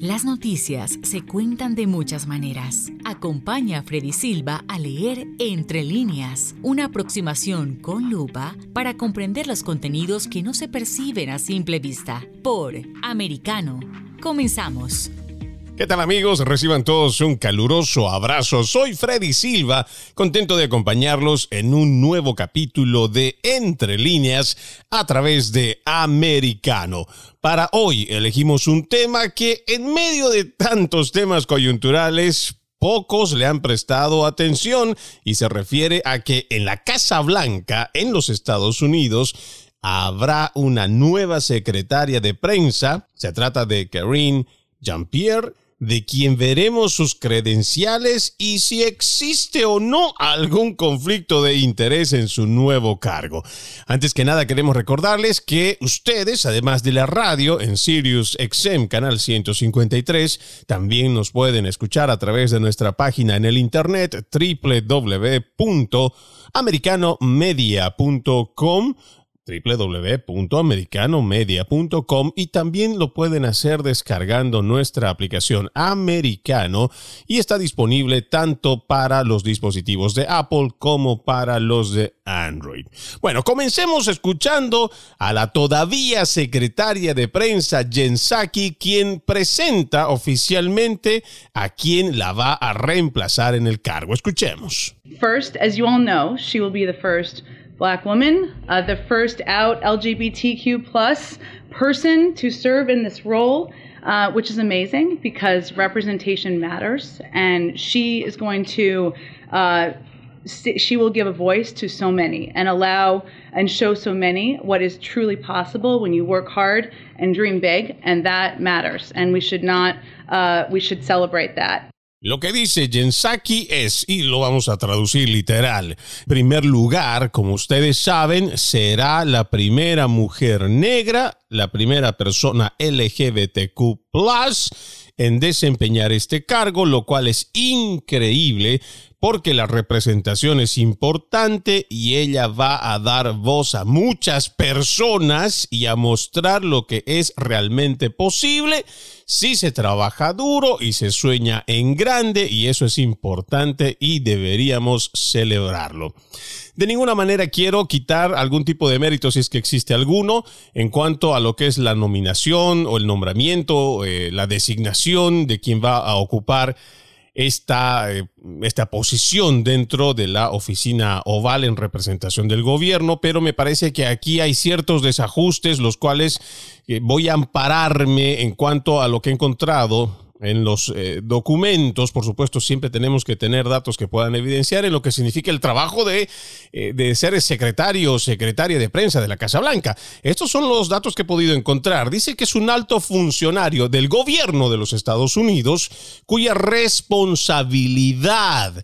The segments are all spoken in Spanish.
Las noticias se cuentan de muchas maneras. Acompaña a Freddy Silva a leer Entre líneas, una aproximación con lupa para comprender los contenidos que no se perciben a simple vista. Por Americano. Comenzamos. ¿Qué tal amigos? Reciban todos un caluroso abrazo. Soy Freddy Silva, contento de acompañarlos en un nuevo capítulo de Entre líneas a través de Americano. Para hoy elegimos un tema que en medio de tantos temas coyunturales pocos le han prestado atención y se refiere a que en la Casa Blanca, en los Estados Unidos, habrá una nueva secretaria de prensa. Se trata de Karine Jean-Pierre de quien veremos sus credenciales y si existe o no algún conflicto de interés en su nuevo cargo. Antes que nada queremos recordarles que ustedes, además de la radio en Sirius XM Canal 153, también nos pueden escuchar a través de nuestra página en el internet www.americanomedia.com www.americanomedia.com y también lo pueden hacer descargando nuestra aplicación Americano y está disponible tanto para los dispositivos de Apple como para los de Android. Bueno, comencemos escuchando a la todavía secretaria de prensa Jen Psaki, quien presenta oficialmente a quien la va a reemplazar en el cargo. Escuchemos. First, as you all know, she will be the first black woman, uh, the first out LGBTQ plus person to serve in this role, uh, which is amazing because representation matters, and she is going to. Uh, she will give a voice to so many and allow and show so many what is truly possible when you work hard and dream big, and that matters. And we should not, uh, we should celebrate that. Lo que dice Jensaki es, y lo vamos a traducir literal, primer lugar, como ustedes saben, será la primera mujer negra, la primera persona LGBTQ en desempeñar este cargo, lo cual es increíble porque la representación es importante y ella va a dar voz a muchas personas y a mostrar lo que es realmente posible si se trabaja duro y se sueña en grande y eso es importante y deberíamos celebrarlo. De ninguna manera quiero quitar algún tipo de mérito, si es que existe alguno, en cuanto a lo que es la nominación o el nombramiento, eh, la designación de quien va a ocupar esta, eh, esta posición dentro de la oficina oval en representación del gobierno, pero me parece que aquí hay ciertos desajustes, los cuales eh, voy a ampararme en cuanto a lo que he encontrado en los eh, documentos, por supuesto, siempre tenemos que tener datos que puedan evidenciar en lo que significa el trabajo de, eh, de ser secretario o secretaria de prensa de la Casa Blanca. Estos son los datos que he podido encontrar. Dice que es un alto funcionario del gobierno de los Estados Unidos cuya responsabilidad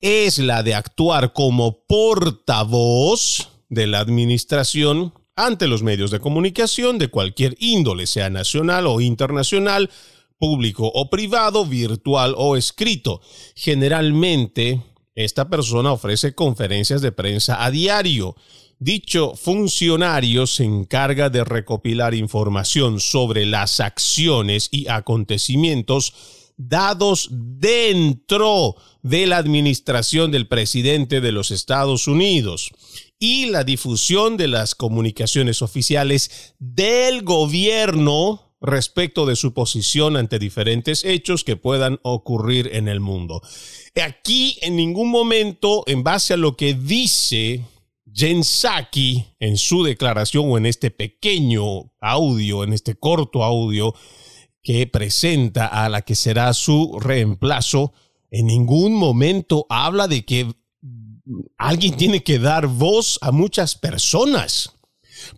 es la de actuar como portavoz de la administración ante los medios de comunicación de cualquier índole, sea nacional o internacional, público o privado, virtual o escrito. Generalmente, esta persona ofrece conferencias de prensa a diario. Dicho funcionario se encarga de recopilar información sobre las acciones y acontecimientos dados dentro de la administración del presidente de los Estados Unidos y la difusión de las comunicaciones oficiales del gobierno respecto de su posición ante diferentes hechos que puedan ocurrir en el mundo. Aquí en ningún momento, en base a lo que dice Jen Psaki en su declaración o en este pequeño audio, en este corto audio que presenta a la que será su reemplazo, en ningún momento habla de que alguien tiene que dar voz a muchas personas,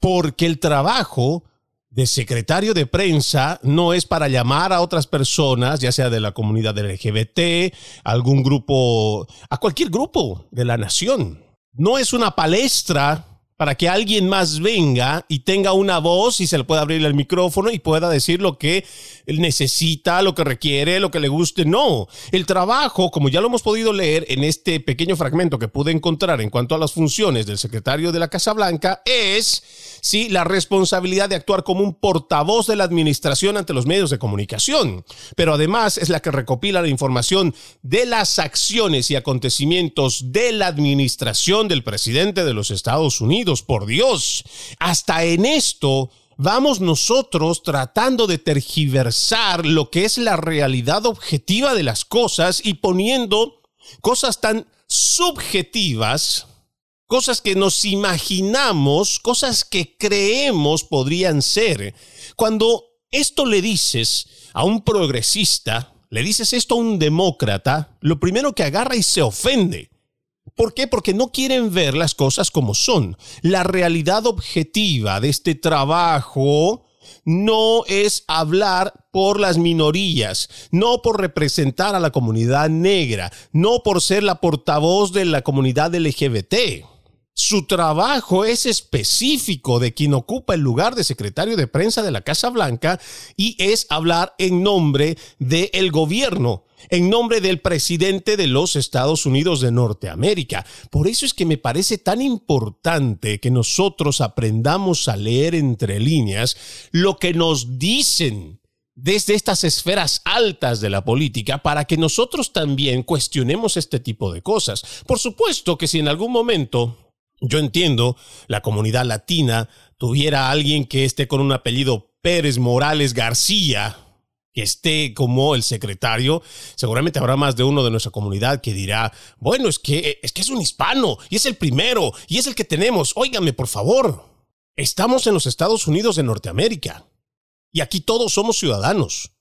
porque el trabajo de secretario de prensa no es para llamar a otras personas, ya sea de la comunidad LGBT, algún grupo, a cualquier grupo de la nación. No es una palestra para que alguien más venga y tenga una voz y se le pueda abrir el micrófono y pueda decir lo que necesita, lo que requiere, lo que le guste. No, el trabajo, como ya lo hemos podido leer en este pequeño fragmento que pude encontrar en cuanto a las funciones del secretario de la Casa Blanca, es sí, la responsabilidad de actuar como un portavoz de la administración ante los medios de comunicación, pero además es la que recopila la información de las acciones y acontecimientos de la administración del presidente de los Estados Unidos por Dios. Hasta en esto vamos nosotros tratando de tergiversar lo que es la realidad objetiva de las cosas y poniendo cosas tan subjetivas, cosas que nos imaginamos, cosas que creemos podrían ser. Cuando esto le dices a un progresista, le dices esto a un demócrata, lo primero que agarra y se ofende. ¿Por qué? Porque no quieren ver las cosas como son. La realidad objetiva de este trabajo no es hablar por las minorías, no por representar a la comunidad negra, no por ser la portavoz de la comunidad LGBT. Su trabajo es específico de quien ocupa el lugar de secretario de prensa de la Casa Blanca y es hablar en nombre del gobierno en nombre del presidente de los Estados Unidos de Norteamérica. Por eso es que me parece tan importante que nosotros aprendamos a leer entre líneas lo que nos dicen desde estas esferas altas de la política para que nosotros también cuestionemos este tipo de cosas. Por supuesto que si en algún momento yo entiendo la comunidad latina tuviera alguien que esté con un apellido Pérez Morales García, que esté como el secretario, seguramente habrá más de uno de nuestra comunidad que dirá, bueno, es que es que es un hispano y es el primero y es el que tenemos. Óigame, por favor. Estamos en los Estados Unidos de Norteamérica y aquí todos somos ciudadanos.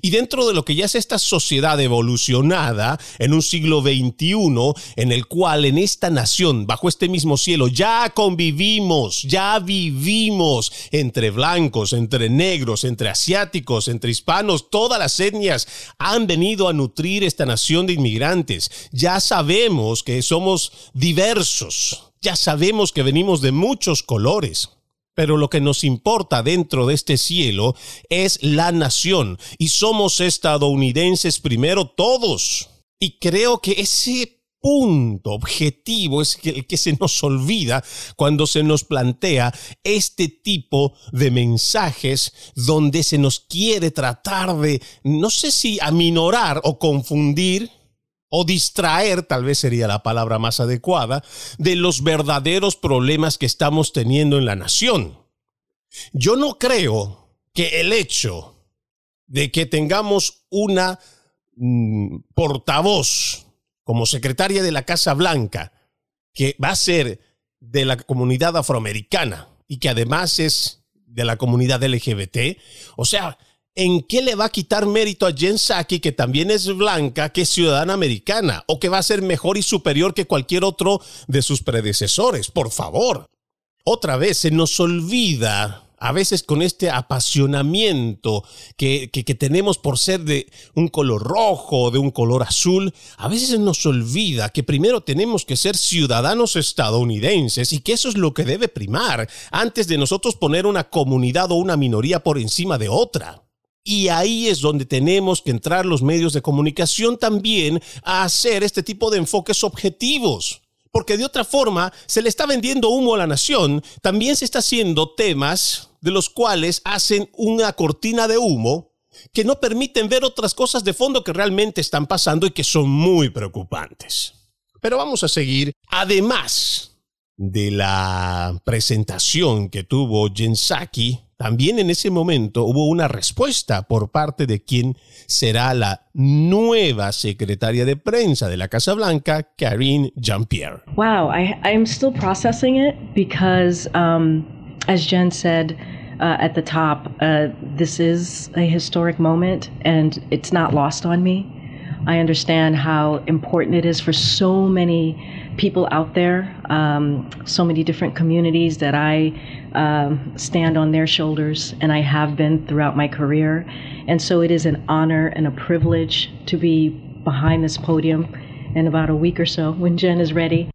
Y dentro de lo que ya es esta sociedad evolucionada en un siglo XXI, en el cual en esta nación, bajo este mismo cielo, ya convivimos, ya vivimos entre blancos, entre negros, entre asiáticos, entre hispanos, todas las etnias han venido a nutrir esta nación de inmigrantes. Ya sabemos que somos diversos, ya sabemos que venimos de muchos colores. Pero lo que nos importa dentro de este cielo es la nación y somos estadounidenses primero todos. Y creo que ese punto objetivo es el que se nos olvida cuando se nos plantea este tipo de mensajes donde se nos quiere tratar de, no sé si aminorar o confundir o distraer, tal vez sería la palabra más adecuada, de los verdaderos problemas que estamos teniendo en la nación. Yo no creo que el hecho de que tengamos una mm, portavoz como secretaria de la Casa Blanca, que va a ser de la comunidad afroamericana y que además es de la comunidad LGBT, o sea, ¿en qué le va a quitar mérito a Jen Psaki, que también es blanca, que es ciudadana americana, o que va a ser mejor y superior que cualquier otro de sus predecesores? Por favor. Otra vez se nos olvida a veces con este apasionamiento que, que, tenemos por ser de un color rojo, de un color azul, a veces nos olvida que primero tenemos que ser ciudadanos estadounidenses y que eso es lo que debe primar antes de nosotros poner una comunidad o una minoría por encima de otra. Y ahí es donde tenemos que entrar los medios de comunicación también a hacer este tipo de enfoques objetivos. Porque de otra forma se le está vendiendo humo a la nación, también se está haciendo temas de los cuales hacen una cortina de humo que no permiten ver otras cosas de fondo que realmente están pasando y que son muy preocupantes. Pero vamos a seguir. Además de la presentación que tuvo Jensaki también en ese momento hubo una respuesta por parte de quien será la nueva secretaria de prensa de la Casa Blanca, Karine Jean-Pierre. Wow, I, I'm still processing it because, um, as Jen said uh, at the top, uh, this is a historic moment and it's not lost on me. I understand how important it is for so many people out there, um, so many different communities that I um, stand on their shoulders, and I have been throughout my career. And so it is an honor and a privilege to be behind this podium in about a week or so when Jen is ready.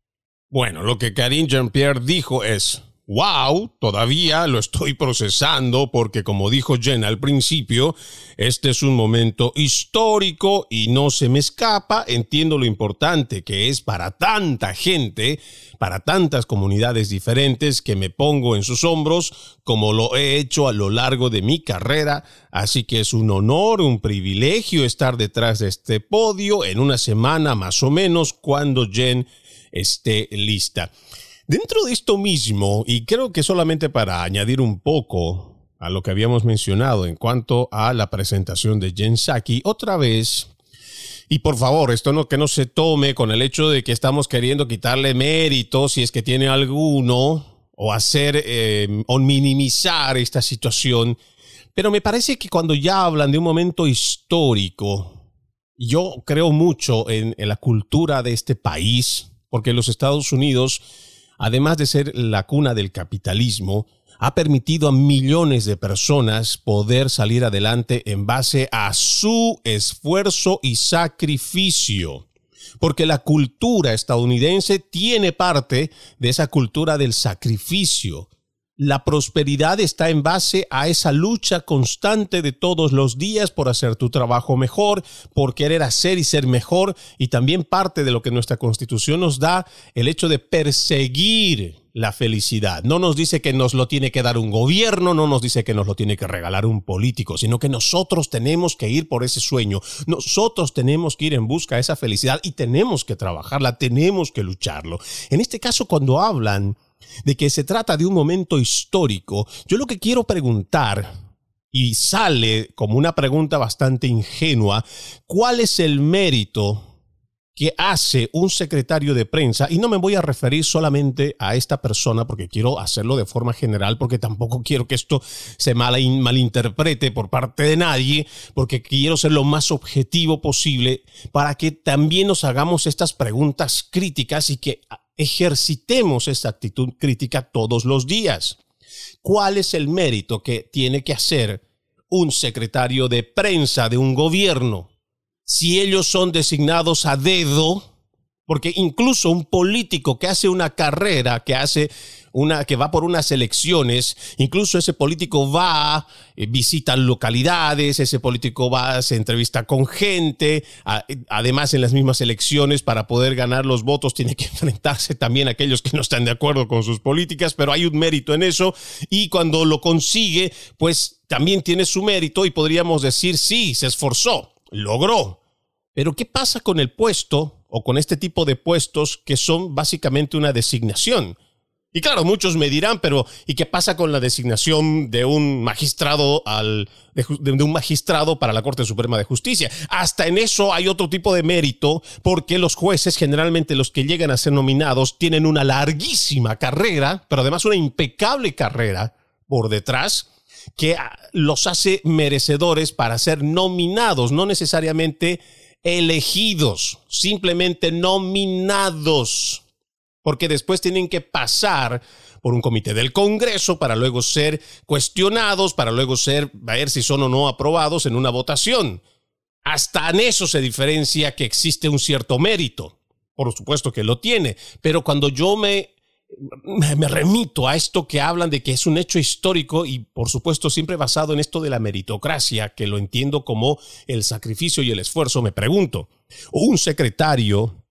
Bueno, lo que Karine Jean-Pierre dijo es, wow, todavía lo estoy procesando porque como dijo Jen al principio, este es un momento histórico y no se me escapa, entiendo lo importante que es para tanta gente, para tantas comunidades diferentes que me pongo en sus hombros como lo he hecho a lo largo de mi carrera, así que es un honor, un privilegio estar detrás de este podio en una semana más o menos cuando Jen esté lista. Dentro de esto mismo, y creo que solamente para añadir un poco a lo que habíamos mencionado en cuanto a la presentación de Jen otra vez, y por favor, esto no que no se tome con el hecho de que estamos queriendo quitarle mérito si es que tiene alguno o hacer eh, o minimizar esta situación, pero me parece que cuando ya hablan de un momento histórico, yo creo mucho en la cultura de este país, porque los Estados Unidos además de ser la cuna del capitalismo, ha permitido a millones de personas poder salir adelante en base a su esfuerzo y sacrificio. Porque la cultura estadounidense tiene parte de esa cultura del sacrificio, la prosperidad está en base a esa lucha constante de todos los días por hacer tu trabajo mejor, por querer hacer y ser mejor, y también parte de lo que nuestra constitución nos da, el hecho de perseguir la felicidad. No nos dice que nos lo tiene que dar un gobierno, no nos dice que nos lo tiene que regalar un político, sino que nosotros tenemos que ir por ese sueño. Nosotros tenemos que ir en busca de esa felicidad y tenemos que trabajarla, tenemos que lucharlo. En este caso, cuando hablan de que se trata de un momento histórico, yo lo que quiero preguntar, y sale como una pregunta bastante ingenua, ¿cuál es el mérito que hace un secretario de prensa, y no me voy a referir solamente a esta persona porque quiero hacerlo de forma general, porque tampoco quiero que esto se malinterprete por parte de nadie, porque quiero ser lo más objetivo posible para que también nos hagamos estas preguntas críticas y que ejercitemos esta actitud crítica todos los días. ¿Cuál es el mérito que tiene que hacer un secretario de prensa de un gobierno? Si ellos son designados a dedo, porque incluso un político que hace una carrera, que hace una, que va por unas elecciones, incluso ese político va, eh, visita localidades, ese político va, se entrevista con gente, además en las mismas elecciones para poder ganar los votos tiene que enfrentarse también a aquellos que no están de acuerdo con sus políticas, pero hay un mérito en eso y cuando lo consigue, pues también tiene su mérito y podríamos decir, sí, se esforzó, logró. Pero ¿qué pasa con el puesto o con este tipo de puestos que son básicamente una designación? Y claro, muchos me dirán, pero ¿y qué pasa con la designación de un magistrado al de, un magistrado para la Corte Suprema de Justicia? Hasta en eso hay otro tipo de mérito, porque los jueces, generalmente los que llegan a ser nominados, tienen una larguísima carrera, pero además una impecable carrera por detrás que ah, los hace merecedores para ser nominados, no necesariamente elegidos, simplemente nominados porque después tienen que pasar por un comité del Congreso para luego ser cuestionados, para luego ser, a ver si son o no aprobados en una votación. Hasta en eso se diferencia que existe un cierto mérito. Por supuesto que lo tiene, pero cuando yo me, me remito a esto que hablan de que es un hecho histórico y por supuesto siempre basado en esto de la meritocracia, que lo entiendo como el sacrificio y el esfuerzo, me pregunto, un secretario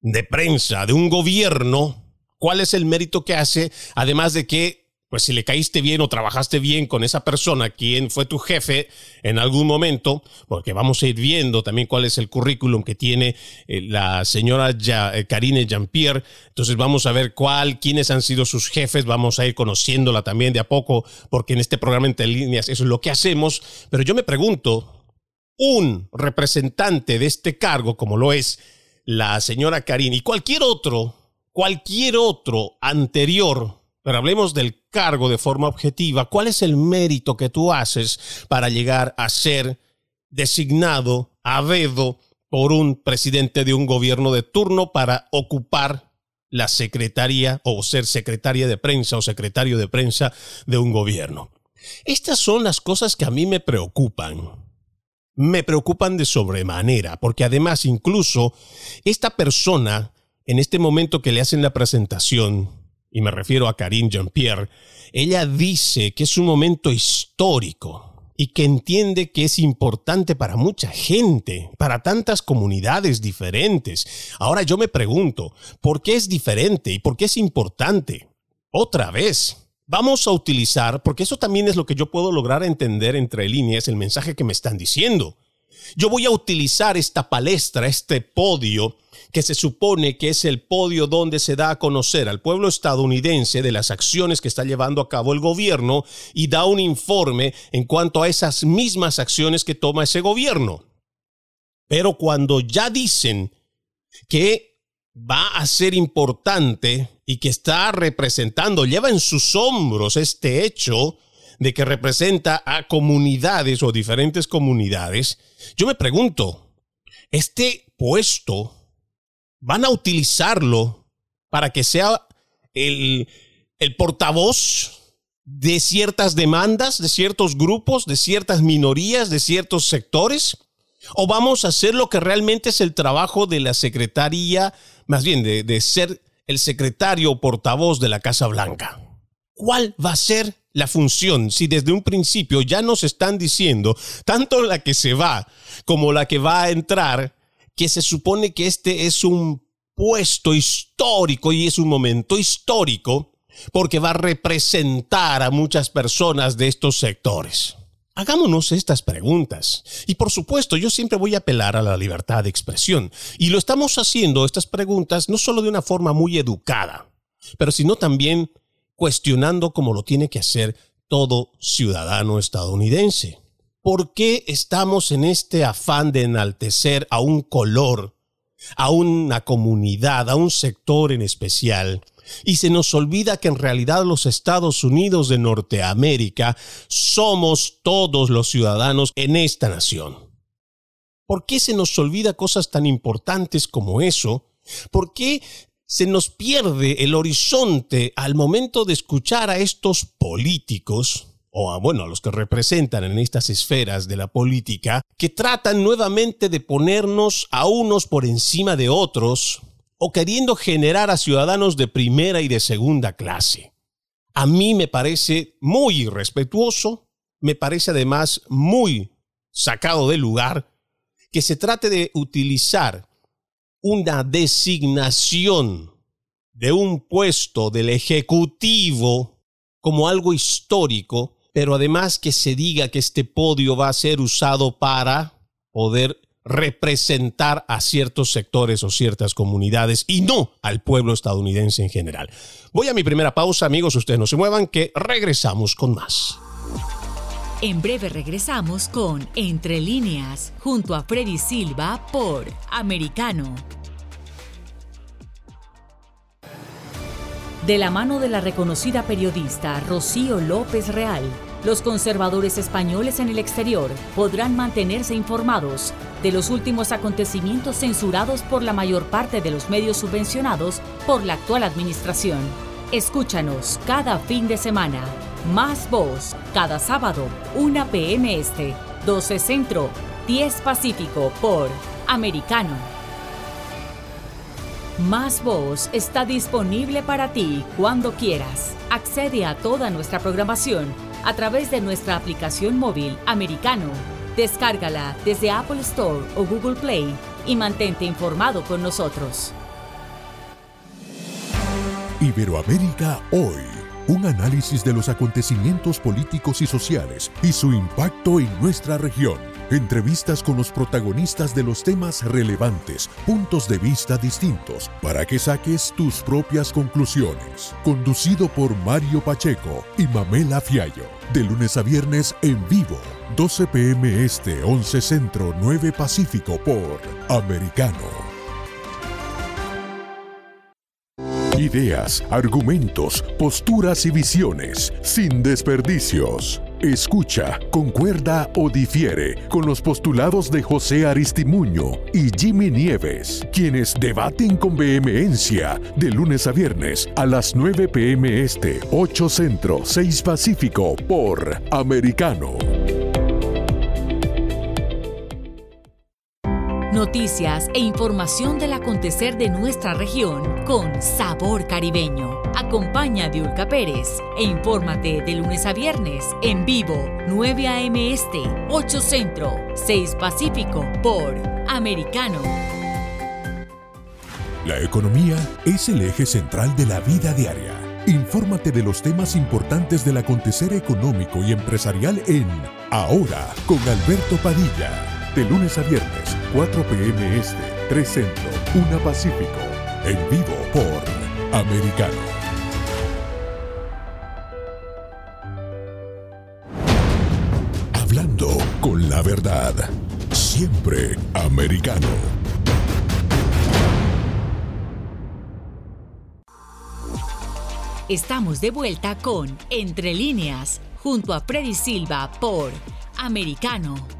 de prensa de un gobierno, ¿cuál es el mérito que hace? Además de que, pues si le caíste bien o trabajaste bien con esa persona, quien fue tu jefe en algún momento, porque vamos a ir viendo también cuál es el currículum que tiene eh, la señora eh, Karine Jean-Pierre. Entonces vamos a ver cuál, quiénes han sido sus jefes, vamos a ir conociéndola también de a poco, porque en este programa entre líneas eso es lo que hacemos. Pero yo me pregunto, un representante de este cargo, como lo es la señora Karin y cualquier otro, cualquier otro anterior, pero hablemos del cargo de forma objetiva, ¿cuál es el mérito que tú haces para llegar a ser designado a dedo por un presidente de un gobierno de turno para ocupar la secretaría o ser secretaria de prensa o secretario de prensa de un gobierno? Estas son las cosas que a mí me preocupan me preocupan de sobremanera, porque además incluso esta persona, en este momento que le hacen la presentación, y me refiero a Karine Jean-Pierre, ella dice que es un momento histórico y que entiende que es importante para mucha gente, para tantas comunidades diferentes. Ahora yo me pregunto, ¿por qué es diferente y por qué es importante? Otra vez, vamos a utilizar, porque eso también es lo que yo puedo lograr entender entre líneas, el mensaje que me están diciendo. Yo voy a utilizar esta palestra, este podio, que se supone que es el podio donde se da a conocer al pueblo estadounidense de las acciones que está llevando a cabo el gobierno y da un informe en cuanto a esas mismas acciones que toma ese gobierno. Pero cuando ya dicen que va a ser importante y que está representando, lleva en sus hombros este hecho de que representa a comunidades o diferentes comunidades, yo me pregunto, ¿este puesto van a utilizarlo para que sea el, el portavoz de ciertas demandas, de ciertos grupos, de ciertas minorías, de ciertos sectores? ¿O vamos a hacer lo que realmente es el trabajo de la Secretaría, más bien de, de ser el secretario portavoz de la Casa Blanca? ¿Cuál va a ser la función si desde un principio ya nos están diciendo, tanto la que se va como la que va a entrar, que se supone que este es un puesto histórico y es un momento histórico porque va a representar a muchas personas de estos sectores. Hagámonos estas preguntas. Y por supuesto, yo siempre voy a apelar a la libertad de expresión. Y lo estamos haciendo, estas preguntas, no solo de una forma muy educada, pero sino también cuestionando como lo tiene que hacer todo ciudadano estadounidense. ¿Por qué estamos en este afán de enaltecer a un color, a una comunidad, a un sector en especial? Y se nos olvida que en realidad los Estados Unidos de Norteamérica somos todos los ciudadanos en esta nación. ¿Por qué se nos olvida cosas tan importantes como eso? ¿Por qué se nos pierde el horizonte al momento de escuchar a estos políticos o a, bueno, a los que representan en estas esferas de la política, que tratan nuevamente de ponernos a unos por encima de otros, o queriendo generar a ciudadanos de primera y de segunda clase. A mí me parece muy irrespetuoso, me parece además muy sacado de lugar, que se trate de utilizar una designación de un puesto del Ejecutivo como algo histórico pero además que se diga que este podio va a ser usado para poder representar a ciertos sectores o ciertas comunidades y no al pueblo estadounidense en general. Voy a mi primera pausa, amigos, ustedes no se muevan, que regresamos con más. En breve regresamos con Entre líneas, junto a Freddy Silva por Americano. De la mano de la reconocida periodista Rocío López Real, los conservadores españoles en el exterior podrán mantenerse informados de los últimos acontecimientos censurados por la mayor parte de los medios subvencionados por la actual administración. Escúchanos cada fin de semana. Más voz, cada sábado, 1 p.m. Este, 12 Centro, 10 Pacífico por Americano. Más Voz está disponible para ti cuando quieras. Accede a toda nuestra programación a través de nuestra aplicación móvil americano. Descárgala desde Apple Store o Google Play y mantente informado con nosotros. Iberoamérica hoy. Un análisis de los acontecimientos políticos y sociales y su impacto en nuestra región Entrevistas con los protagonistas de los temas relevantes, puntos de vista distintos, para que saques tus propias conclusiones. Conducido por Mario Pacheco y Mamela Fiallo. De lunes a viernes en vivo, 12 pm este, 11 centro, 9 pacífico por Americano. Ideas, argumentos, posturas y visiones, sin desperdicios. Escucha, concuerda o difiere con los postulados de José Aristimuño y Jimmy Nieves, quienes debaten con vehemencia de lunes a viernes a las 9 pm este, 8 centro, 6 pacífico por Americano. Noticias e información del acontecer de nuestra región con sabor caribeño. Acompaña a Diulca Pérez e infórmate de lunes a viernes en vivo 9 a.m. Este, 8 Centro, 6 Pacífico por Americano. La economía es el eje central de la vida diaria. Infórmate de los temas importantes del acontecer económico y empresarial en Ahora con Alberto Padilla de lunes a viernes, 4 p.m. Este, 3 Centro, 1 Pacífico. En vivo por Americano. Hablando con la verdad. Siempre americano. Estamos de vuelta con Entre líneas, junto a Freddy Silva por Americano.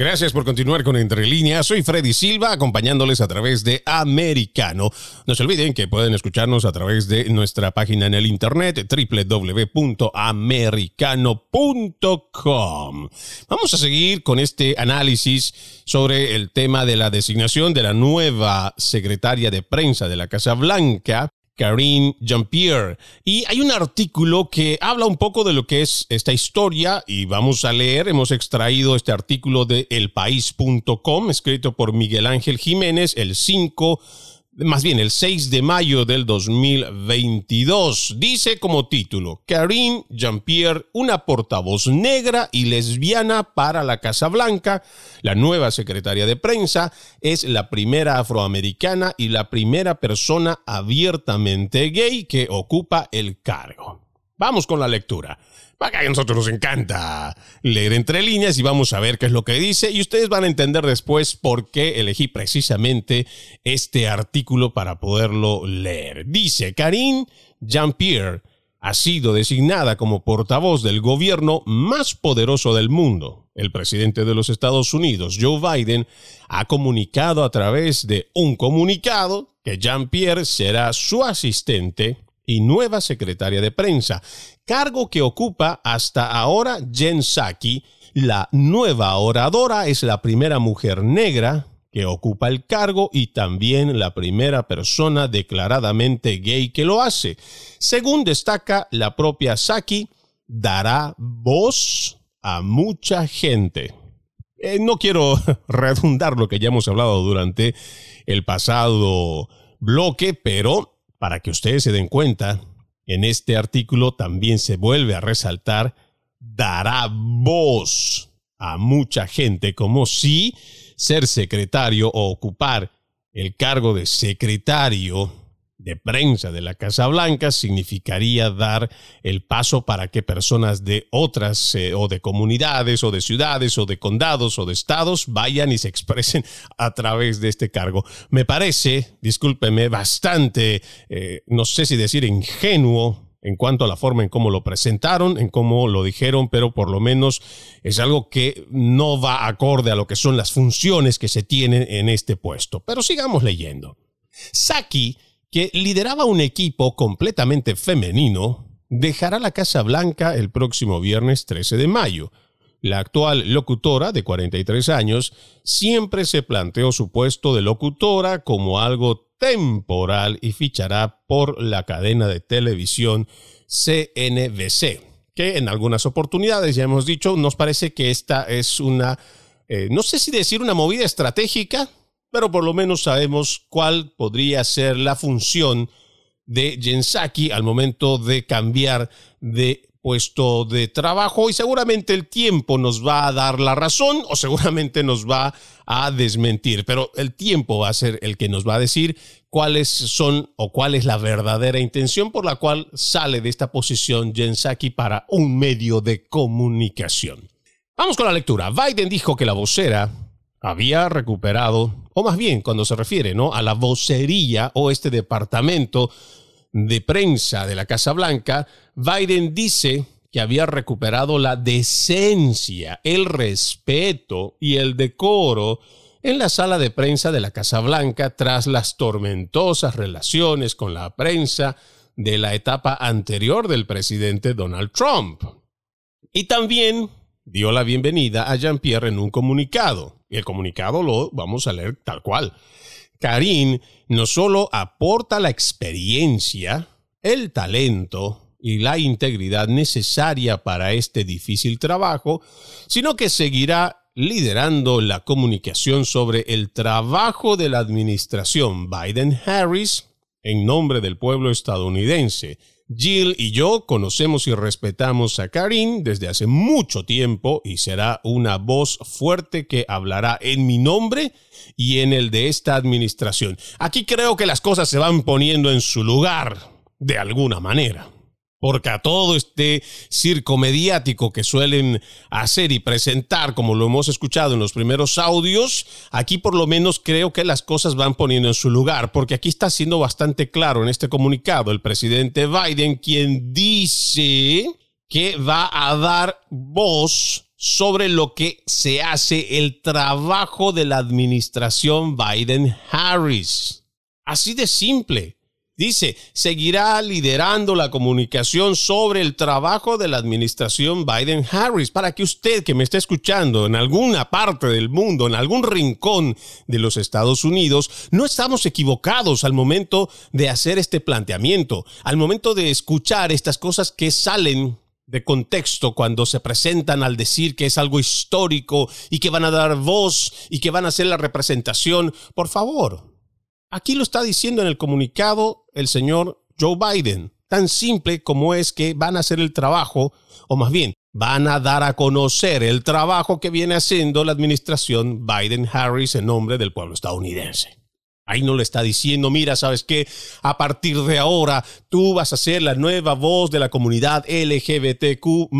Gracias por continuar con Entre Líneas. Soy Freddy Silva, acompañándoles a través de Americano. No se olviden que pueden escucharnos a través de nuestra página en el internet www.americano.com. Vamos a seguir con este análisis sobre el tema de la designación de la nueva secretaria de prensa de la Casa Blanca, Karine Jean-Pierre. Y hay un artículo que habla un poco de lo que es esta historia y vamos a leer. Hemos extraído este artículo de elpaís.com, escrito por Miguel Ángel Jiménez el 5 más bien el 6 de mayo del 2022. Dice como título, Karine Jean-Pierre, una portavoz negra y lesbiana para la Casa Blanca. La nueva secretaria de prensa es la primera afroamericana y la primera persona abiertamente gay que ocupa el cargo. Vamos con la lectura. Acá a nosotros nos encanta leer entre líneas y vamos a ver qué es lo que dice y ustedes van a entender después por qué elegí precisamente este artículo para poderlo leer. Dice, Karine Jean-Pierre ha sido designada como portavoz del gobierno más poderoso del mundo. El presidente de los Estados Unidos, Joe Biden, ha comunicado a través de un comunicado que Jean-Pierre será su asistente y nueva secretaria de prensa, cargo que ocupa hasta ahora Jen Psaki. La nueva oradora es la primera mujer negra que ocupa el cargo y también la primera persona declaradamente gay que lo hace. Según destaca la propia Saki, dará voz a mucha gente. Eh, no quiero redundar lo que ya hemos hablado durante el pasado bloque, pero para que ustedes se den cuenta, en este artículo también se vuelve a resaltar, dará voz a mucha gente como si ser secretario o ocupar el cargo de secretario de prensa de la Casa Blanca significaría dar el paso para que personas de otras eh, o de comunidades o de ciudades o de condados o de estados vayan y se expresen a través de este cargo. Me parece, discúlpeme, bastante, eh, no sé si decir ingenuo en cuanto a la forma en cómo lo presentaron, en cómo lo dijeron, pero por lo menos es algo que no va acorde a lo que son las funciones que se tienen en este puesto. Pero sigamos leyendo. Saki que lideraba un equipo completamente femenino, dejará la Casa Blanca el próximo viernes 13 de mayo. La actual locutora, de 43 años, siempre se planteó su puesto de locutora como algo temporal y fichará por la cadena de televisión CNBC, que en algunas oportunidades, ya hemos dicho, nos parece que esta es una, eh, no sé si decir una movida estratégica, pero por lo menos sabemos cuál podría ser la función de Jensaki al momento de cambiar de puesto de trabajo y seguramente el tiempo nos va a dar la razón o seguramente nos va a desmentir, pero el tiempo va a ser el que nos va a decir cuáles son o cuál es la verdadera intención por la cual sale de esta posición Jensaki para un medio de comunicación. Vamos con la lectura. Biden dijo que la vocera había recuperado, o más bien cuando se refiere ¿no? a la vocería o este departamento de prensa de la Casa Blanca, Biden dice que había recuperado la decencia, el respeto y el decoro en la sala de prensa de la Casa Blanca tras las tormentosas relaciones con la prensa de la etapa anterior del presidente Donald Trump. Y también dio la bienvenida a Jean-Pierre en un comunicado. Y el comunicado lo vamos a leer tal cual. Karim no solo aporta la experiencia, el talento y la integridad necesaria para este difícil trabajo, sino que seguirá liderando la comunicación sobre el trabajo de la administración Biden-Harris en nombre del pueblo estadounidense. Jill y yo conocemos y respetamos a Karim desde hace mucho tiempo y será una voz fuerte que hablará en mi nombre y en el de esta administración. Aquí creo que las cosas se van poniendo en su lugar, de alguna manera. Porque a todo este circo mediático que suelen hacer y presentar, como lo hemos escuchado en los primeros audios, aquí por lo menos creo que las cosas van poniendo en su lugar, porque aquí está siendo bastante claro en este comunicado el presidente Biden, quien dice que va a dar voz sobre lo que se hace el trabajo de la administración Biden-Harris. Así de simple. Dice, seguirá liderando la comunicación sobre el trabajo de la administración Biden-Harris para que usted que me está escuchando en alguna parte del mundo, en algún rincón de los Estados Unidos, no estamos equivocados al momento de hacer este planteamiento, al momento de escuchar estas cosas que salen de contexto cuando se presentan al decir que es algo histórico y que van a dar voz y que van a hacer la representación. Por favor, Aquí lo está diciendo en el comunicado el señor Joe Biden. Tan simple como es que van a hacer el trabajo, o más bien, van a dar a conocer el trabajo que viene haciendo la administración Biden-Harris en nombre del pueblo estadounidense. Ahí no le está diciendo, mira, sabes qué, a partir de ahora tú vas a ser la nueva voz de la comunidad LGBTQ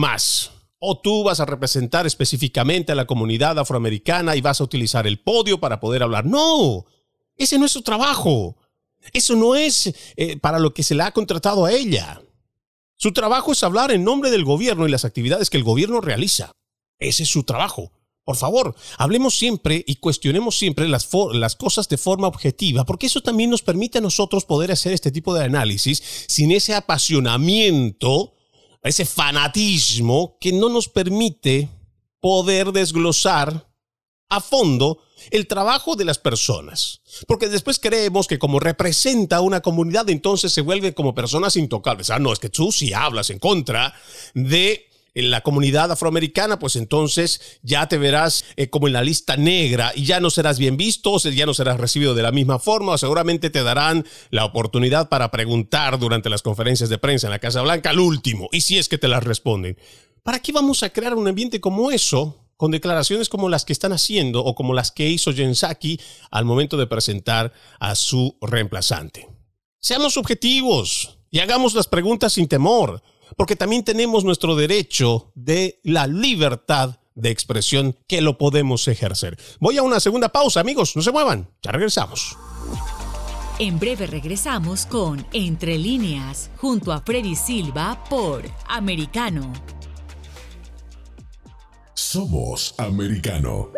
o tú vas a representar específicamente a la comunidad afroamericana y vas a utilizar el podio para poder hablar. No, ese no es su trabajo. Eso no es eh, para lo que se le ha contratado a ella. Su trabajo es hablar en nombre del gobierno y las actividades que el gobierno realiza. Ese es su trabajo. Por favor, hablemos siempre y cuestionemos siempre las, cosas de forma objetiva, porque eso también nos permite a nosotros poder hacer este tipo de análisis sin ese apasionamiento, ese fanatismo que no nos permite poder desglosar a fondo el trabajo de las personas. Porque después creemos que como representa una comunidad, entonces se vuelven como personas intocables. Ah, no, es que tú si hablas en contra de la comunidad afroamericana, pues entonces ya te verás eh, como en la lista negra y ya no serás bien visto, ya no serás recibido de la misma forma, o seguramente te darán la oportunidad para preguntar durante las conferencias de prensa en la Casa Blanca al último, y si es que te las responden. ¿Para qué vamos a crear un ambiente como eso con declaraciones como las que están haciendo o como las que hizo Jensaki al momento de presentar a su reemplazante. Seamos objetivos y hagamos las preguntas sin temor, porque también tenemos nuestro derecho de la libertad de expresión que lo podemos ejercer. Voy a una segunda pausa, amigos, no se muevan, ya regresamos. En breve regresamos con Entre líneas, junto a Freddy Silva por Americano. Somos americano.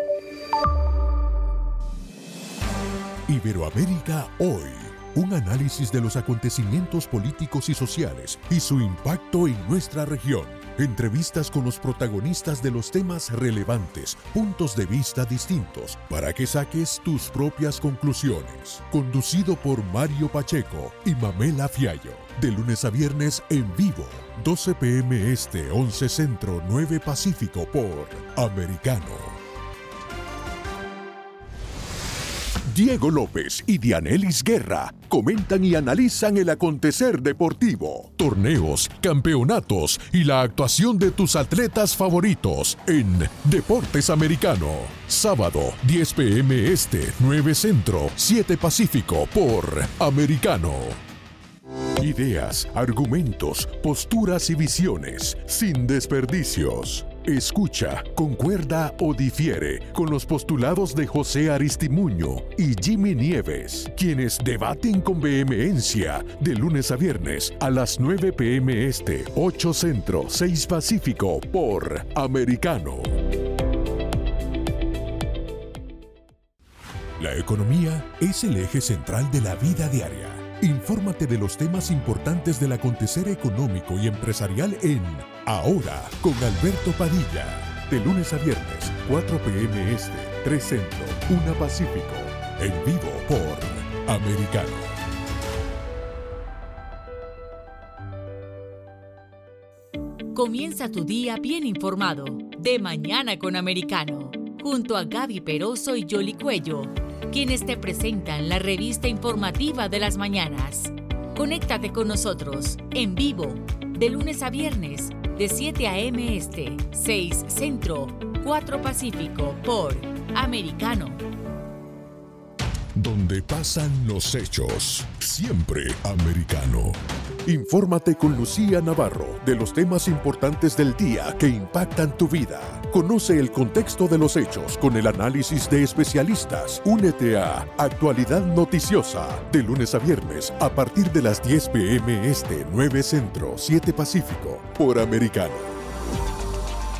Iberoamérica hoy. Un análisis de los acontecimientos políticos y sociales y su impacto en nuestra región. Entrevistas con los protagonistas de los temas relevantes, puntos de vista distintos, para que saques tus propias conclusiones. Conducido por Mario Pacheco y Mamela Fiallo. De lunes a viernes en vivo 12 pm este, 11 centro, 9 pacífico por Americano. Diego López y Dianelis Guerra comentan y analizan el acontecer deportivo, torneos, campeonatos y la actuación de tus atletas favoritos en Deportes Americano. Sábado, 10 pm este, 9 centro, 7 pacífico por Americano. Ideas, argumentos, posturas y visiones, sin desperdicios. Escucha, concuerda o difiere con los postulados de José Aristimuño y Jimmy Nieves, quienes debaten con vehemencia de lunes a viernes a las 9 pm este, 8 centro, 6 pacífico por Americano. La economía es el eje central de la vida diaria Infórmate de los temas importantes del acontecer económico y empresarial en Ahora con Alberto Padilla. De lunes a viernes, 4 p.m. Este, 3 Centro, 1 Pacífico. En vivo por Americano. Comienza tu día bien informado. De mañana con Americano. Junto a Gaby Peroso y Jolly Cuello. Quienes te presentan la revista informativa de las mañanas. Conéctate con nosotros en vivo de lunes a viernes de 7 a.m. Este, 6 Centro, 4 Pacífico por Americano. Donde pasan los hechos, siempre americano. Infórmate con Lucía Navarro de los temas importantes del día que impactan tu vida. Conoce el contexto de los hechos con el análisis de especialistas. Únete a Actualidad Noticiosa de lunes a viernes a partir de las 10 pm este 9 Centro 7 Pacífico por Americano.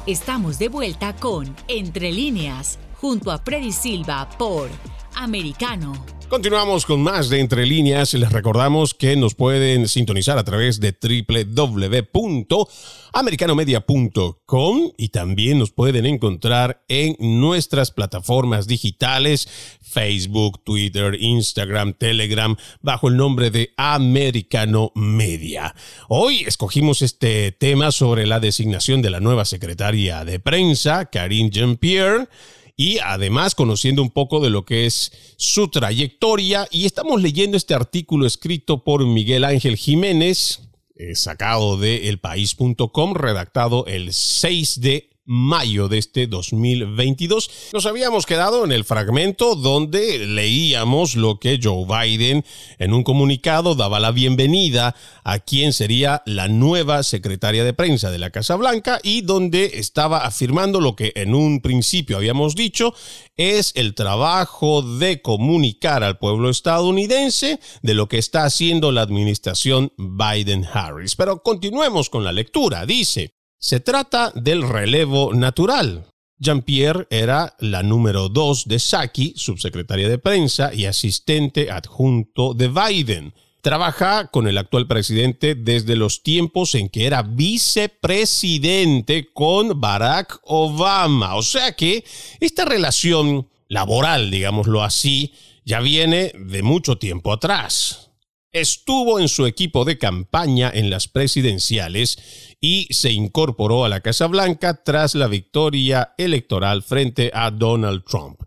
Estamos de vuelta con Entre líneas junto a Freddy Silva por Americano. Continuamos con más de Entre Líneas. Les recordamos que nos pueden sintonizar a través de www.americanomedia.com y también nos pueden encontrar en nuestras plataformas digitales Facebook, Twitter, Instagram, Telegram, bajo el nombre de Americano Media. Hoy escogimos este tema sobre la designación de la nueva secretaria de prensa, Karine Jean-Pierre y además conociendo un poco de lo que es su trayectoria. Y estamos leyendo este artículo escrito por Miguel Ángel Jiménez, eh, sacado de elpaís.com, redactado el 6 de mayo de este 2022. Nos habíamos quedado en el fragmento donde leíamos lo que Joe Biden en un comunicado daba la bienvenida a quien sería la nueva secretaria de prensa de la Casa Blanca y donde estaba afirmando lo que en un principio habíamos dicho es el trabajo de comunicar al pueblo estadounidense de lo que está haciendo la administración Biden-Harris. Pero continuemos con la lectura. Dice, se trata del relevo natural. Jean-Pierre era la número dos de Saki, subsecretaria de prensa y asistente adjunto de Biden. Trabaja con el actual presidente desde los tiempos en que era vicepresidente con Barack Obama. O sea que esta relación laboral, digámoslo así, ya viene de mucho tiempo atrás. Estuvo en su equipo de campaña en las presidenciales y se incorporó a la Casa Blanca tras la victoria electoral frente a Donald Trump.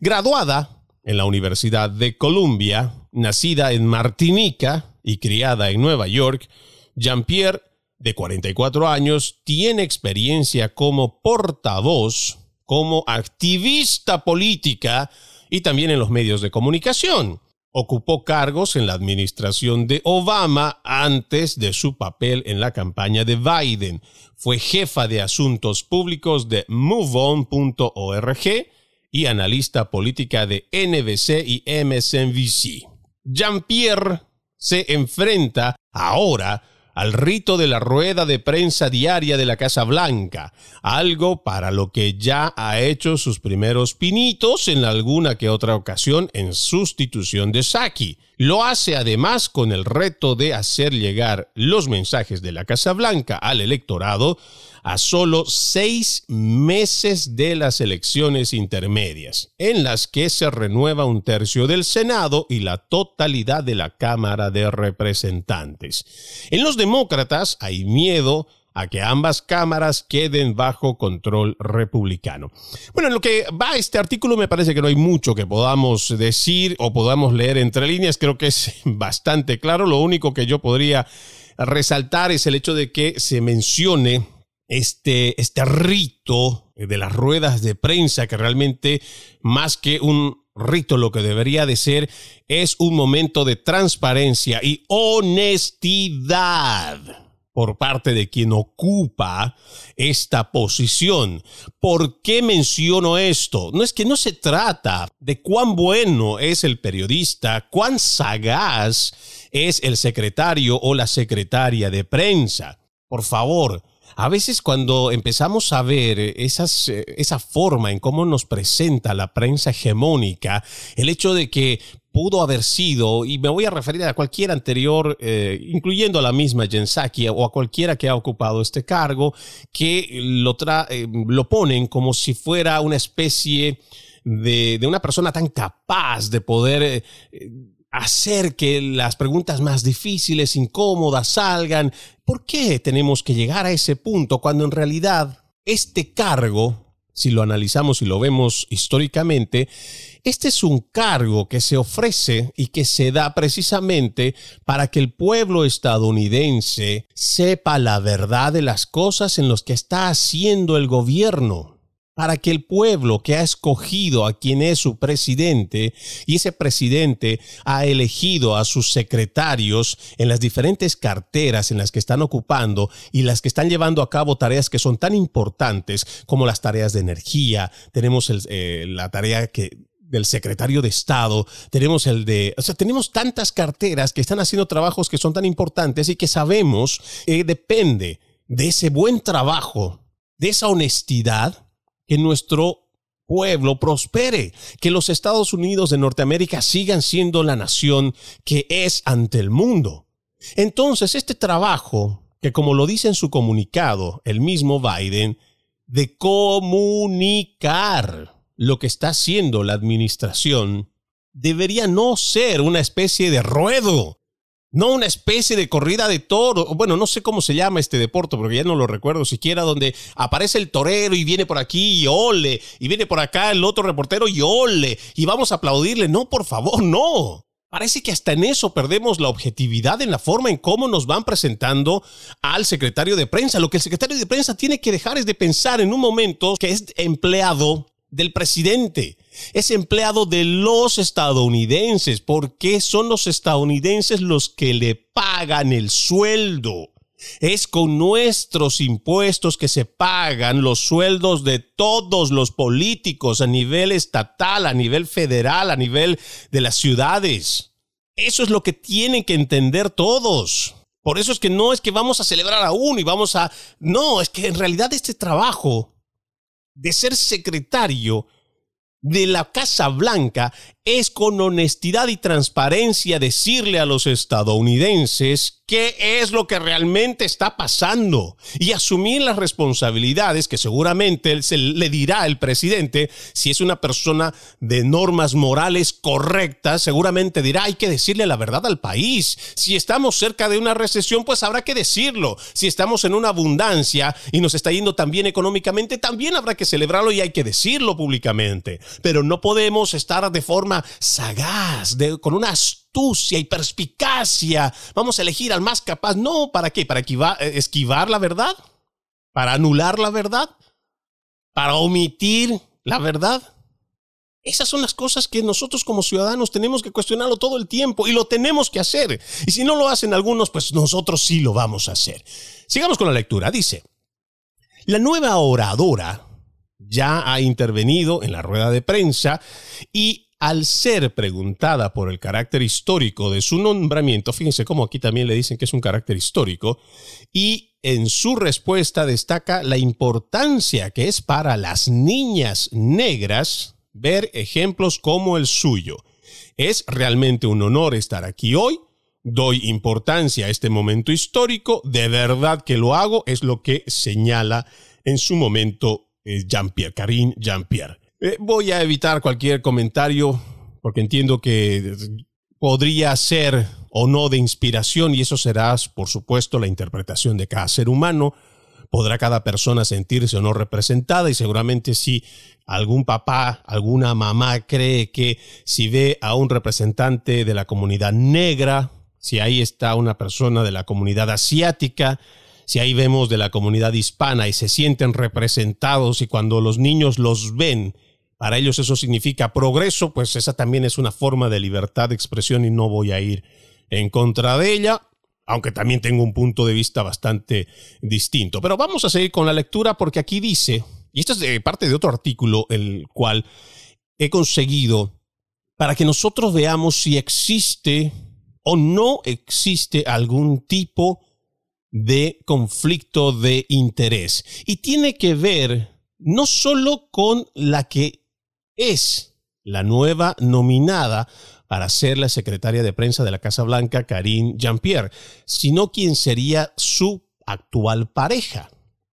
Graduada en la Universidad de Columbia, nacida en Martinica y criada en Nueva York, Jean-Pierre, de 44 años, tiene experiencia como portavoz, como activista política y también en los medios de comunicación. Ocupó cargos en la administración de Obama antes de su papel en la campaña de Biden. Fue jefa de asuntos públicos de MoveOn.org y analista política de NBC y MSNBC. Jean-Pierre se enfrenta ahora al rito de la rueda de prensa diaria de la Casa Blanca, algo para lo que ya ha hecho sus primeros pinitos en alguna que otra ocasión en sustitución de Saki. Lo hace además con el reto de hacer llegar los mensajes de la Casa Blanca al electorado a solo seis meses de las elecciones intermedias, en las que se renueva un tercio del Senado y la totalidad de la Cámara de Representantes. En los demócratas hay miedo a que ambas cámaras queden bajo control republicano. Bueno, en lo que va este artículo me parece que no hay mucho que podamos decir o podamos leer entre líneas, creo que es bastante claro, lo único que yo podría resaltar es el hecho de que se mencione este, este rito de las ruedas de prensa que realmente más que un rito lo que debería de ser es un momento de transparencia y honestidad por parte de quien ocupa esta posición. ¿Por qué menciono esto? No es que no se trata de cuán bueno es el periodista, cuán sagaz es el secretario o la secretaria de prensa. Por favor, a veces cuando empezamos a ver esas, esa forma en cómo nos presenta la prensa hegemónica, el hecho de que pudo haber sido, y me voy a referir a cualquier anterior, eh, incluyendo a la misma Jensaki o a cualquiera que ha ocupado este cargo, que lo, eh, lo ponen como si fuera una especie de, una persona tan capaz de poder eh, hacer que las preguntas más difíciles, incómodas, salgan. ¿Por qué tenemos que llegar a ese punto cuando en realidad este cargo, si lo analizamos y lo vemos históricamente, este es un cargo que se ofrece y que se da precisamente para que el pueblo estadounidense sepa la verdad de las cosas en las que está haciendo el gobierno para que el pueblo que ha escogido a quien es su presidente y ese presidente ha elegido a sus secretarios en las diferentes carteras en las que están ocupando y las que están llevando a cabo tareas que son tan importantes como las tareas de energía. Tenemos eh, la tarea del secretario de Estado, tenemos el de, o sea, tenemos tantas carteras que están haciendo trabajos que son tan importantes y que sabemos que depende de ese buen trabajo, de esa honestidad que nuestro pueblo prospere, que los Estados Unidos de Norteamérica sigan siendo la nación que es ante el mundo. Entonces, este trabajo, que como lo dice en su comunicado el mismo Biden, de comunicar lo que está haciendo la administración, debería no ser una especie de ruedo no una especie de corrida de toro. Bueno, no sé cómo se llama este deporte, porque ya no lo recuerdo siquiera, donde aparece el torero y viene por aquí y ole, y viene por acá el otro reportero y ole, y vamos a aplaudirle. No, por favor, no. Parece que hasta en eso perdemos la objetividad en la forma en cómo nos van presentando al secretario de prensa. Lo que el secretario de prensa tiene que dejar es de pensar en un momento que es empleado del presidente, es empleado de los estadounidenses, porque son los estadounidenses los que le pagan el sueldo. Es con nuestros impuestos que se pagan los sueldos de todos los políticos a nivel estatal, a nivel federal, a nivel de las ciudades. Eso es lo que tienen que entender todos. Por eso es que no es que vamos a celebrar a uno y vamos a... No, es que en realidad este trabajo de ser secretario de la Casa Blanca es con honestidad y transparencia decirle a los estadounidenses qué es lo que realmente está pasando y asumir las responsabilidades que seguramente se le dirá el presidente si es una persona de normas morales correctas, seguramente dirá hay que decirle la verdad al país. Si estamos cerca de una recesión, pues habrá que decirlo. Si estamos en una abundancia y nos está yendo tan bien económicamente, también habrá que celebrarlo y hay que decirlo públicamente. Pero no podemos estar de forma sagaz, con una astucia y perspicacia. Vamos a elegir al más capaz. No, ¿para qué? ¿Para eh, esquivar la verdad? ¿Para anular la verdad? ¿Para omitir la verdad? Esas son las cosas que nosotros como ciudadanos tenemos que cuestionarlo todo el tiempo y lo tenemos que hacer. Y si no lo hacen algunos, pues nosotros sí lo vamos a hacer. Sigamos con la lectura. Dice, la nueva oradora ya ha intervenido en la rueda de prensa y al ser preguntada por el carácter histórico de su nombramiento, fíjense cómo aquí también le dicen que es un carácter histórico, y en su respuesta destaca la importancia que es para las niñas negras ver ejemplos como el suyo. Es realmente un honor estar aquí hoy. Doy importancia a este momento histórico. De verdad que lo hago. Es lo que señala en su momento Jean-Pierre, Karine Jean-Pierre. Eh, voy a evitar cualquier comentario porque entiendo que podría ser o no de inspiración y eso será, por supuesto, la interpretación de cada ser humano. Podrá cada persona sentirse o no representada y seguramente si algún papá, alguna mamá cree que si ve a un representante de la comunidad negra, si ahí está una persona de la comunidad asiática, si ahí vemos de la comunidad hispana y se sienten representados y cuando los niños los ven para ellos eso significa progreso, pues esa también es una forma de libertad de expresión y no voy a ir en contra de ella, aunque también tengo un punto de vista bastante distinto. Pero vamos a seguir con la lectura porque aquí dice, y esto es parte de otro artículo, el cual he conseguido para que nosotros veamos si existe o no existe algún tipo de conflicto de interés. Y tiene que ver no solo con la que es la nueva nominada para ser la secretaria de prensa de la Casa Blanca, Karine Jean-Pierre, sino quien sería su actual pareja.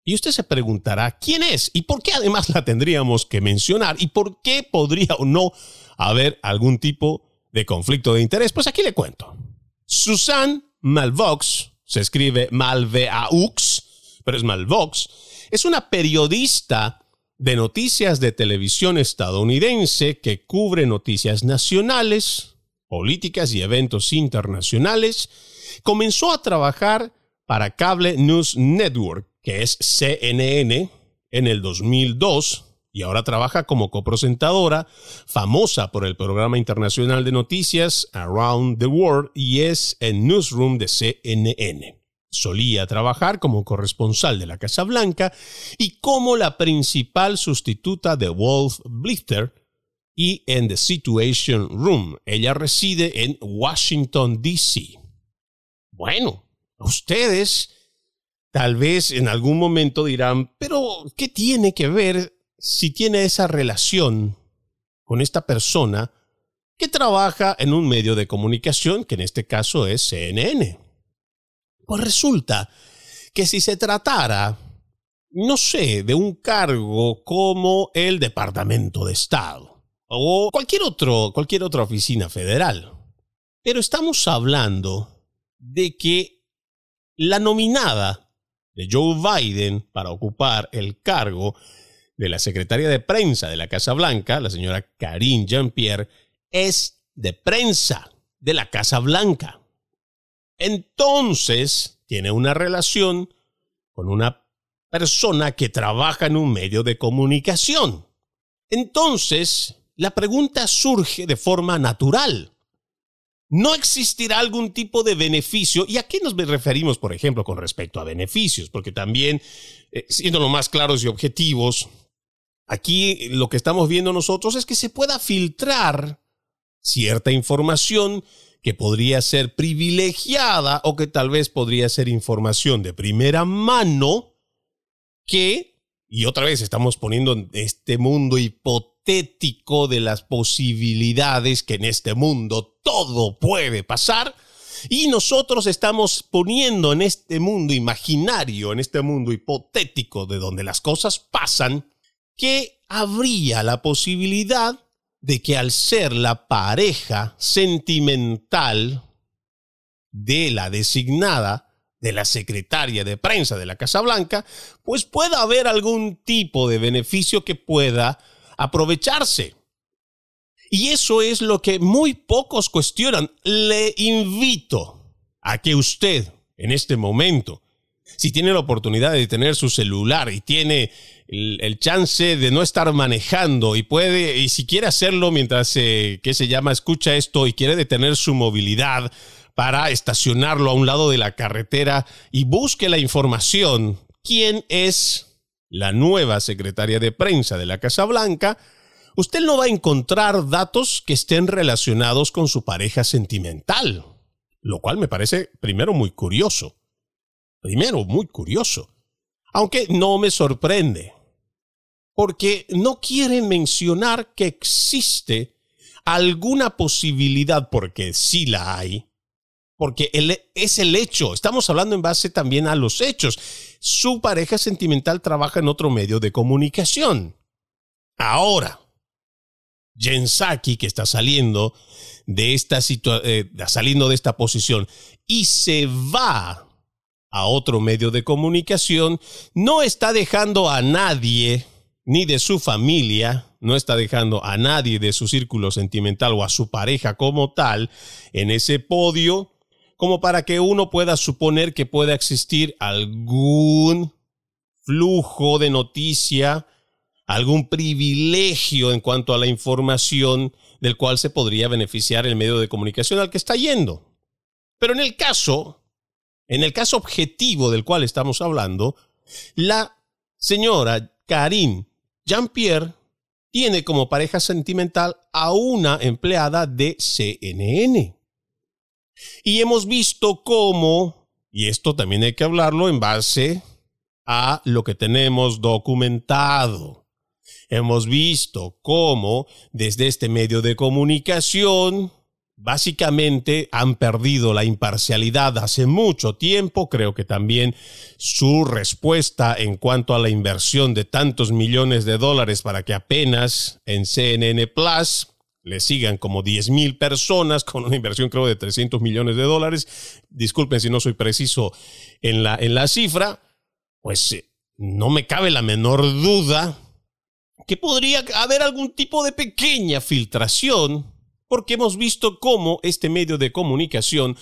Y usted se preguntará, ¿quién es? ¿Y por qué además la tendríamos que mencionar? ¿Y por qué podría o no haber algún tipo de conflicto de interés? Pues aquí le cuento. Susan Malvox, se escribe Malveaux, pero es Malvox, es una periodista de noticias de televisión estadounidense que cubre noticias nacionales, políticas y eventos internacionales. Comenzó a trabajar para Cable News Network, que es CNN, en el 2002 y ahora trabaja como copresentadora, famosa por el programa internacional de noticias Around the World y es el newsroom de CNN. Solía trabajar como corresponsal de la Casa Blanca y como la principal sustituta de Wolf Blitzer y en The Situation Room. Ella reside en Washington, D.C. Bueno, ustedes tal vez en algún momento dirán, pero ¿qué tiene que ver si tiene esa relación con esta persona que trabaja en un medio de comunicación, que en este caso es CNN? Pues resulta que si se tratara, no sé, de un cargo como el Departamento de Estado o cualquier, otro, cualquier otra oficina federal, pero estamos hablando de que la nominada de Joe Biden para ocupar el cargo de la secretaria de prensa de la Casa Blanca, la señora Karine Jean-Pierre, es de prensa de la Casa Blanca entonces tiene una relación con una persona que trabaja en un medio de comunicación. Entonces, la pregunta surge de forma natural. ¿No existirá algún tipo de beneficio? ¿Y a qué nos referimos, por ejemplo, con respecto a beneficios? Porque también, eh, siendo lo más claros y objetivos, aquí lo que estamos viendo nosotros es que se pueda filtrar cierta información que podría ser privilegiada o que tal vez podría ser información de primera mano que, y otra vez estamos poniendo en este mundo hipotético de las posibilidades que en este mundo todo puede pasar, y nosotros estamos poniendo en este mundo imaginario, en este mundo hipotético de donde las cosas pasan, que habría la posibilidad de que al ser la pareja sentimental de la designada, de la secretaria de prensa de la Casa Blanca, pues pueda haber algún tipo de beneficio que pueda aprovecharse. Y eso es lo que muy pocos cuestionan. Le invito a que usted, en este momento, si tiene la oportunidad de tener su celular y tiene el, chance de no estar manejando y puede, y si quiere hacerlo mientras, eh, ¿qué se llama? Escucha esto y quiere detener su movilidad para estacionarlo a un lado de la carretera y busque la información. ¿Quién es la nueva secretaria de prensa de la Casa Blanca? Usted no va a encontrar datos que estén relacionados con su pareja sentimental, lo cual me parece primero muy curioso. Primero, muy curioso. Aunque no me sorprende, porque no quieren mencionar que existe alguna posibilidad, porque sí la hay, porque es el hecho, estamos hablando en base también a los hechos. Su pareja sentimental trabaja en otro medio de comunicación. Ahora, Jensaki, que está saliendo de esta, eh, saliendo de esta posición y se va a otro medio de comunicación, no está dejando a nadie, ni de su familia, no está dejando a nadie de su círculo sentimental o a su pareja como tal en ese podio, como para que uno pueda suponer que pueda existir algún flujo de noticia, algún privilegio en cuanto a la información del cual se podría beneficiar el medio de comunicación al que está yendo. Pero en el caso en el caso objetivo del cual estamos hablando, la señora Karine Jean-Pierre tiene como pareja sentimental a una empleada de CNN. Y hemos visto cómo, y esto también hay que hablarlo en base a lo que tenemos documentado. Hemos visto cómo desde este medio de comunicación básicamente han perdido la imparcialidad hace mucho tiempo. Creo que también su respuesta en cuanto a la inversión de tantos millones de dólares para que apenas en CNN Plus le sigan como 10 mil personas con una inversión creo de 300 millones de dólares. Disculpen si no soy preciso en la, en la cifra. Pues eh, no me cabe la menor duda que podría haber algún tipo de pequeña filtración porque hemos visto cómo este medio de comunicación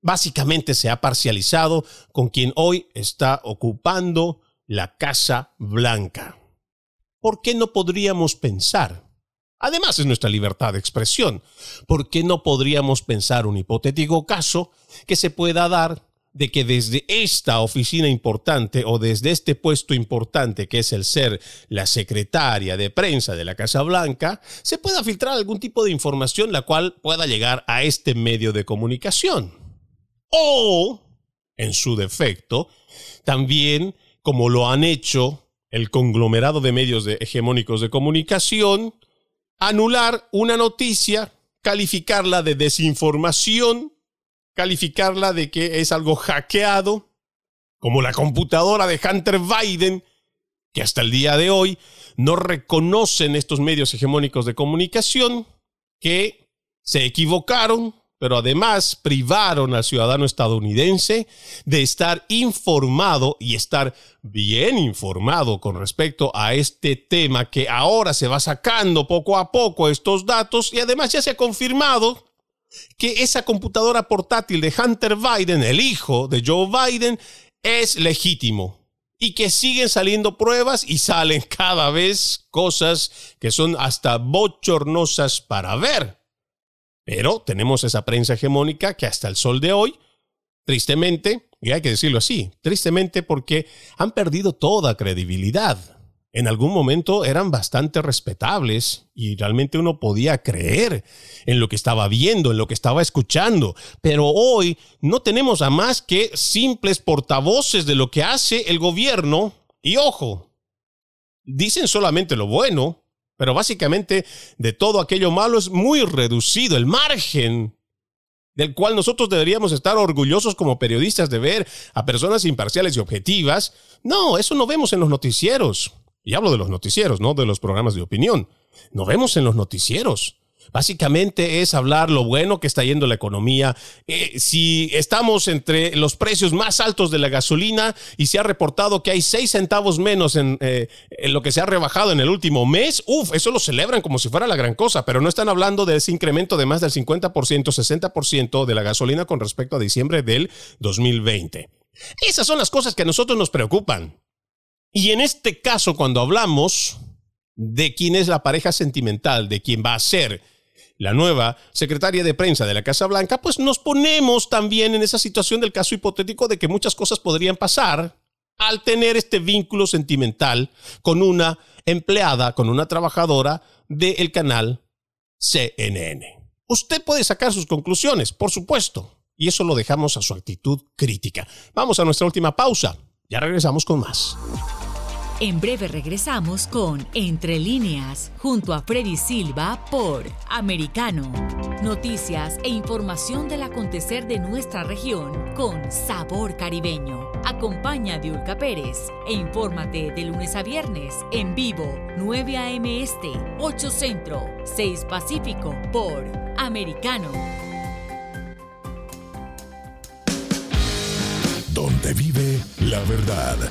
básicamente se ha parcializado con quien hoy está ocupando la Casa Blanca. ¿Por qué no podríamos pensar? Además es nuestra libertad de expresión. ¿Por qué no podríamos pensar un hipotético caso que se pueda dar de que desde esta oficina importante o desde este puesto importante que es el ser la secretaria de prensa de la Casa Blanca, se pueda filtrar algún tipo de información la cual pueda llegar a este medio de comunicación. O, en su defecto, también, como lo han hecho el conglomerado de medios hegemónicos de comunicación, anular una noticia, calificarla de desinformación calificarla de que es algo hackeado, como la computadora de Hunter Biden, que hasta el día de hoy no reconocen estos medios hegemónicos de comunicación que se equivocaron, pero además privaron al ciudadano estadounidense de estar informado y estar bien informado con respecto a este tema que ahora se va sacando poco a poco estos datos y además ya se ha confirmado que esa computadora portátil de Hunter Biden, el hijo de Joe Biden, es legítimo y que siguen saliendo pruebas y salen cada vez cosas que son hasta bochornosas para ver. Pero tenemos esa prensa hegemónica que hasta el sol de hoy, tristemente, y hay que decirlo así, tristemente porque han perdido toda credibilidad en algún momento eran bastante respetables y realmente uno podía creer en lo que estaba viendo, en lo que estaba escuchando. Pero hoy no tenemos a más que simples portavoces de lo que hace el gobierno. Y ojo, dicen solamente lo bueno, pero básicamente de todo aquello malo es muy reducido el margen del cual nosotros deberíamos estar orgullosos como periodistas de ver a personas imparciales y objetivas. No, eso no vemos en los noticieros. Y hablo de los noticieros, no de los programas de opinión. No vemos en los noticieros. Básicamente es hablar lo bueno que está yendo la economía. Eh, si estamos entre los precios más altos de la gasolina y se ha reportado que hay 6 centavos menos en, eh, en, lo que se ha rebajado en el último mes, uff, eso lo celebran como si fuera la gran cosa, pero no están hablando de ese incremento de más del 50%, 60% de la gasolina con respecto a diciembre del 2020. Esas son las cosas que a nosotros nos preocupan. Y en este caso, cuando hablamos de quién es la pareja sentimental, de quién va a ser la nueva secretaria de prensa de la Casa Blanca, pues nos ponemos también en esa situación del caso hipotético de que muchas cosas podrían pasar al tener este vínculo sentimental con una empleada, con una trabajadora del canal CNN. Usted puede sacar sus conclusiones, por supuesto, y eso lo dejamos a su actitud crítica. Vamos a nuestra última pausa. Ya regresamos con más. En breve regresamos con Entre líneas, junto a Freddy Silva por Americano. Noticias e información del acontecer de nuestra región con sabor caribeño. Acompaña a Diulca Pérez e infórmate de lunes a viernes en vivo, 9 a.m. Este, 8 Centro, 6 Pacífico por Americano. Donde vive la verdad.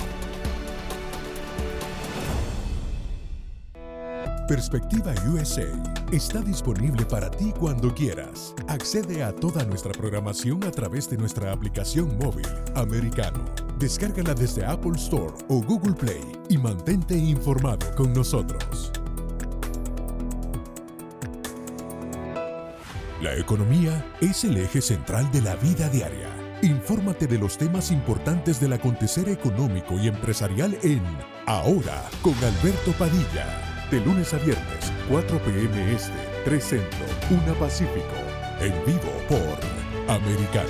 Perspectiva USA está disponible para ti cuando quieras. Accede a toda nuestra programación a través de nuestra aplicación móvil americano. Descárgala desde Apple Store o Google Play y mantente informado con nosotros. La economía es el eje central de la vida diaria Infórmate de los temas importantes del acontecer económico y empresarial en Ahora con Alberto Padilla. De lunes a viernes, 4 p.m. Este, 3 Centro, 1 Pacífico. En vivo por Americano.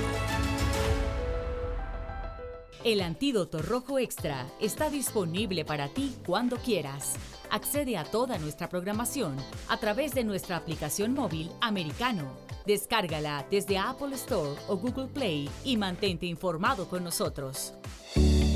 El antídoto rojo extra está disponible para ti cuando quieras. Accede a toda nuestra programación a través de nuestra aplicación móvil americano. Descárgala desde Apple Store o Google Play y mantente informado con nosotros.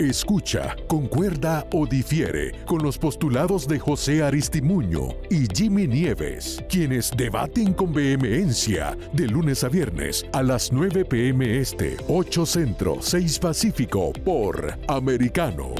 Escucha, concuerda o difiere con los postulados de José Aristimuño y Jimmy Nieves, quienes debaten con vehemencia de lunes a viernes a las 9 pm este, 8 Centro, 6 Pacífico por Americano.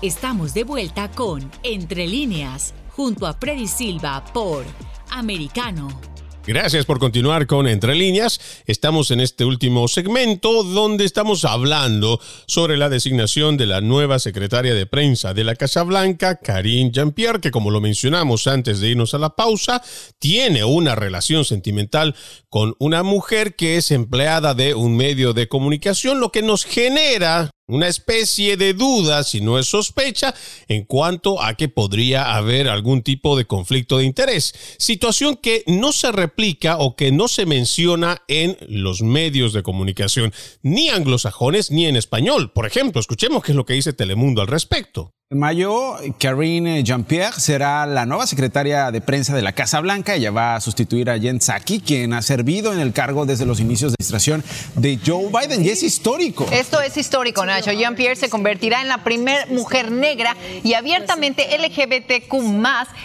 Estamos de vuelta con Entre líneas, junto a Freddy Silva por Americano. Gracias por continuar con Entre líneas. Estamos en este último segmento donde estamos hablando sobre la designación de la nueva secretaria de prensa de la Casa Blanca, Karine Jean-Pierre, que como lo mencionamos antes de irnos a la pausa, tiene una relación sentimental con una mujer que es empleada de un medio de comunicación, lo que nos genera una especie de duda, si no es sospecha, en cuanto a que podría haber algún tipo de conflicto de interés. Situación que no se replica o que no se menciona en los medios de comunicación, ni anglosajones ni en español. Por ejemplo, escuchemos qué es lo que dice Telemundo al respecto. En mayo, Karine Jean-Pierre será la nueva secretaria de prensa de la Casa Blanca. Ella va a sustituir a Jen Psaki, quien ha servido en el cargo desde los inicios de administración de Joe Biden. Y es histórico. Esto es histórico, Nacho. Jean-Pierre se convertirá en la primera mujer negra y abiertamente LGBTQ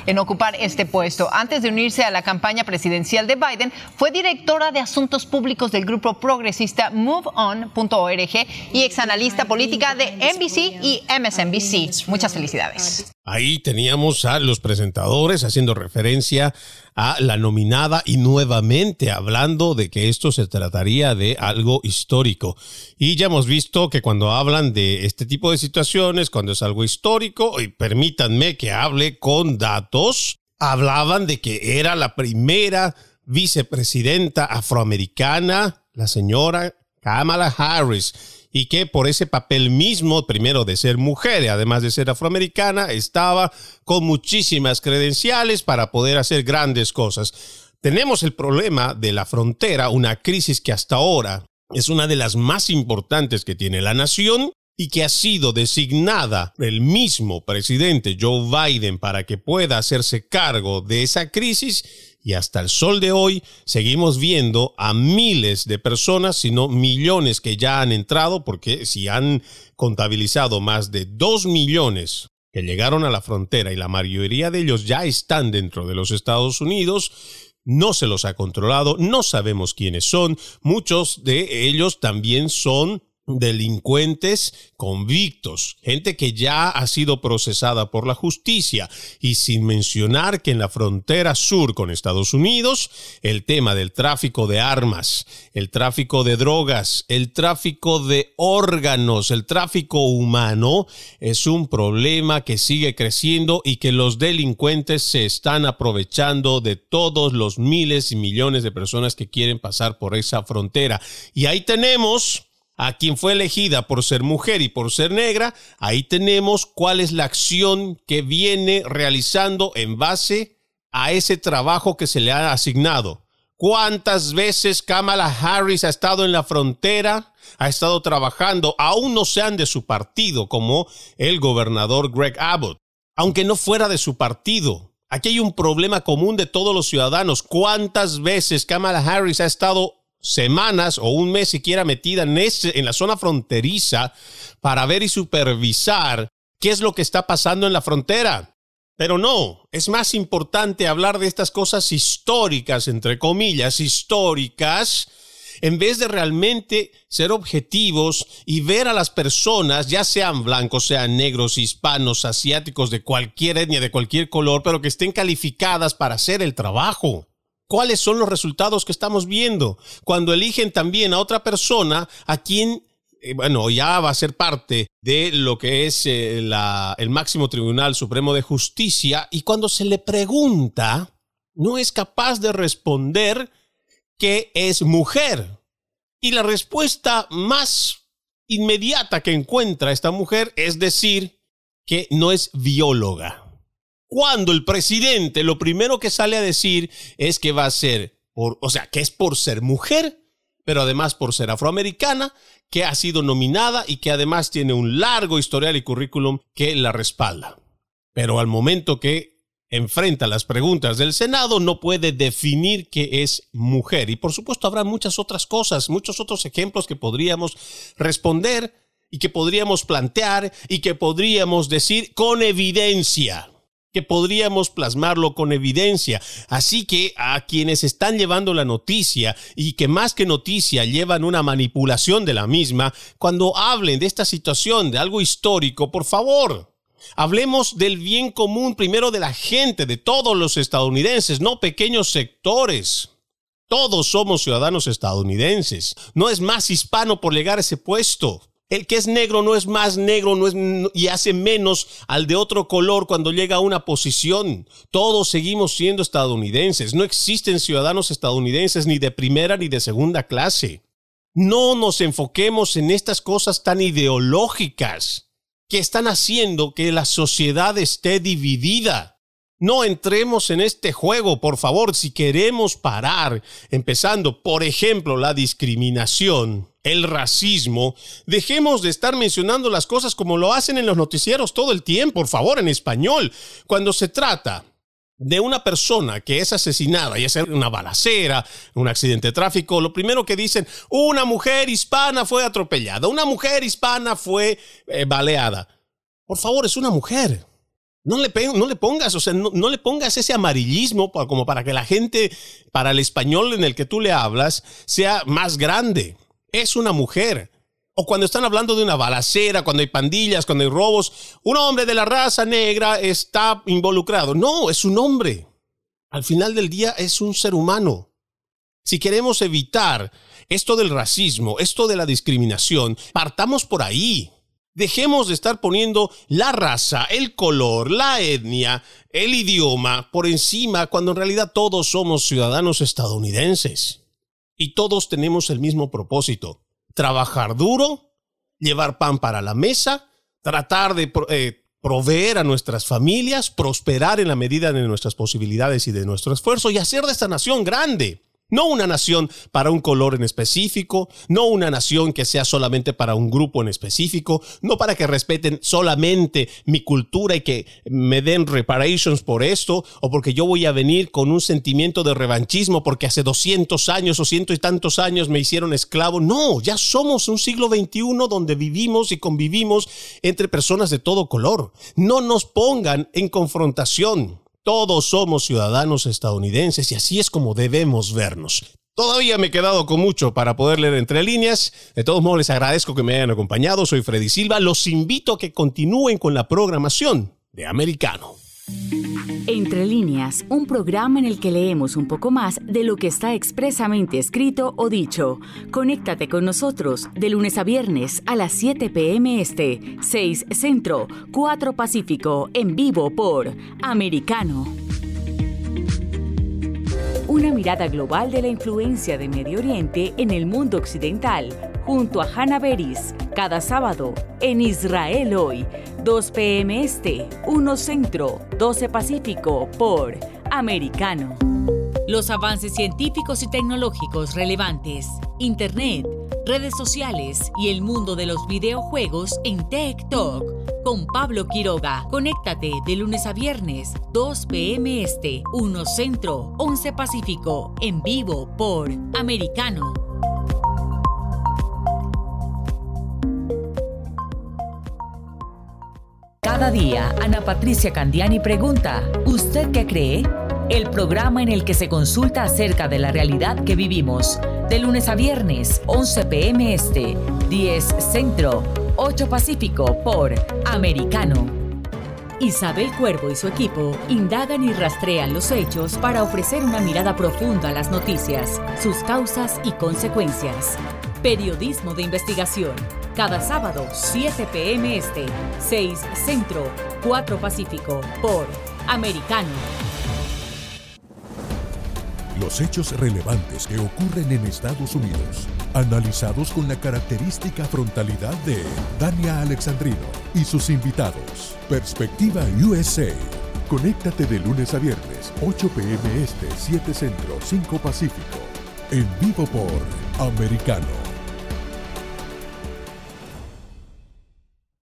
en ocupar este puesto. Antes de unirse a la campaña presidencial de Biden, fue directora de asuntos públicos del grupo progresista MoveOn.org y exanalista política de NBC y MSNBC. Muchas felicidades. Ahí teníamos a los presentadores haciendo referencia a la nominada y nuevamente hablando de que esto se trataría de algo histórico. Y ya hemos visto que cuando hablan de este tipo de situaciones, cuando es algo histórico, y permítanme que hable con datos, hablaban de que era la primera vicepresidenta afroamericana, la señora Kamala Harris y que por ese papel mismo, primero de ser mujer y además de ser afroamericana, estaba con muchísimas credenciales para poder hacer grandes cosas. Tenemos el problema de la frontera, una crisis que hasta ahora es una de las más importantes que tiene la nación y que ha sido designada el mismo presidente Joe Biden para que pueda hacerse cargo de esa crisis. Y hasta el sol de hoy seguimos viendo a miles de personas, sino millones que ya han entrado, porque si han contabilizado más de dos millones que llegaron a la frontera y la mayoría de ellos ya están dentro de los Estados Unidos, no se los ha controlado, no sabemos quiénes son, muchos de ellos también son delincuentes convictos, gente que ya ha sido procesada por la justicia y sin mencionar que en la frontera sur con Estados Unidos el tema del tráfico de armas, el tráfico de drogas, el tráfico de órganos, el tráfico humano es un problema que sigue creciendo y que los delincuentes se están aprovechando de todos los miles y millones de personas que quieren pasar por esa frontera. Y ahí tenemos a quien fue elegida por ser mujer y por ser negra, ahí tenemos cuál es la acción que viene realizando en base a ese trabajo que se le ha asignado. ¿Cuántas veces Kamala Harris ha estado en la frontera? Ha estado trabajando, aún no sean de su partido, como el gobernador Greg Abbott, aunque no fuera de su partido. Aquí hay un problema común de todos los ciudadanos. ¿Cuántas veces Kamala Harris ha estado semanas o un mes siquiera metida en, la zona fronteriza para ver y supervisar qué es lo que está pasando en la frontera. Pero no, es más importante hablar de estas cosas históricas, entre comillas, históricas, en vez de realmente ser objetivos y ver a las personas, ya sean blancos, sean negros, hispanos, asiáticos, de cualquier etnia, de cualquier color, pero que estén calificadas para hacer el trabajo. ¿Cuáles son los resultados que estamos viendo? Cuando eligen también a otra persona a quien eh, bueno, ya va a ser parte de lo que es eh, el máximo Tribunal Supremo de Justicia y cuando se le pregunta, no es capaz de responder que es mujer. Y la respuesta más inmediata que encuentra esta mujer es decir que no es bióloga. Cuando el presidente lo primero que sale a decir es que va a ser, o sea, que es por ser mujer, pero además por ser afroamericana, que ha sido nominada y que además tiene un largo historial y currículum que la respalda. Pero al momento que enfrenta las preguntas del Senado, no puede definir que es mujer. Y por supuesto habrá muchas otras cosas, muchos otros ejemplos que podríamos responder y que podríamos plantear y que podríamos decir con evidencia que podríamos plasmarlo con evidencia. Así que a quienes están llevando la noticia y que más que noticia llevan una manipulación de la misma, cuando hablen de esta situación, de algo histórico, por favor, Hablemos del bien común primero de la gente, de todos los estadounidenses, no pequeños sectores. Todos somos ciudadanos estadounidenses. No es más hispano por llegar a ese puesto. El que es negro no es más negro no es, y hace menos al de otro color cuando llega a una posición. Todos seguimos siendo estadounidenses. No existen ciudadanos estadounidenses ni de primera ni de segunda clase. No nos enfoquemos en estas cosas tan ideológicas que están haciendo que la sociedad esté dividida. No entremos en este juego, por favor, si queremos parar, empezando, por ejemplo, la discriminación, el racismo, dejemos de estar mencionando las cosas como lo hacen en los noticieros todo el tiempo, por favor, en español. Cuando se trata de una persona que es asesinada, ya sea una balacera, un accidente de tráfico, lo primero que dicen, una mujer hispana fue atropellada, una mujer hispana fue eh, baleada. Por favor, es una mujer. No le, no le pongas, o sea, no, le pongas ese amarillismo como para que la gente, para el español en el que tú le hablas, sea más grande. Es una mujer. O cuando están hablando de una balacera, cuando hay pandillas, cuando hay robos, un hombre de la raza negra está involucrado. No, es un hombre. Al final del día es un ser humano. Si queremos evitar esto del racismo, esto de la discriminación, partamos por ahí. Dejemos de estar poniendo la raza, el color, la etnia, el idioma por encima cuando en realidad todos somos ciudadanos estadounidenses. Y todos tenemos el mismo propósito, trabajar duro, llevar pan para la mesa, tratar de eh, proveer a nuestras familias, prosperar en la medida de nuestras posibilidades y de nuestro esfuerzo y hacer de esta nación grande. No una nación para un color en específico, no una nación que sea solamente para un grupo en específico, no para que respeten solamente mi cultura y que me den reparations por esto, o porque yo voy a venir con un sentimiento de revanchismo porque hace 200 años o ciento y tantos años me hicieron esclavo. No, ya somos un siglo XXI donde vivimos y convivimos entre personas de todo color. No nos pongan en confrontación. Todos somos ciudadanos estadounidenses y así es como debemos vernos. Todavía me he quedado con mucho para poder leer entre líneas. De todos modos, les agradezco que me hayan acompañado. Soy Freddy Silva. Los invito a que continúen con la programación de Americano. Entre líneas, un programa en el que leemos un poco más de lo que está expresamente escrito o dicho. Conéctate con nosotros de lunes a viernes a las 7 p.m. Este, 6 Centro, 4 Pacífico, en vivo por Americano. Una mirada global de la influencia de Medio Oriente en el mundo occidental, junto a Hannah Beris, cada sábado en Israel hoy 2 p.m. Este, 1 Centro, 12 Pacífico por Americano. Los avances científicos y tecnológicos relevantes, Internet, redes sociales y el mundo de los videojuegos en Tech Talk con Pablo Quiroga. Conéctate de lunes a viernes, 2 p.m. Este, 1 Centro, 11 Pacífico, en vivo por Americano. Cada día, Ana Patricia Candiani pregunta, ¿usted qué cree? El programa en el que se consulta acerca de la realidad que vivimos De lunes a viernes, 11 pm este, 10 centro, 8 pacífico por Americano. Isabel Cuervo y su equipo indagan y rastrean los hechos para ofrecer una mirada profunda a las noticias, sus causas y consecuencias. Periodismo de investigación. Cada sábado, 7 p.m. Este, 6 Centro, 4 Pacífico, por Americano. Los hechos relevantes que ocurren en Estados Unidos, analizados con la característica frontalidad de Dania Alexandrino y sus invitados. Perspectiva USA. Conéctate de lunes a viernes, 8 p.m. Este, 7 Centro, 5 Pacífico. En vivo por Americano.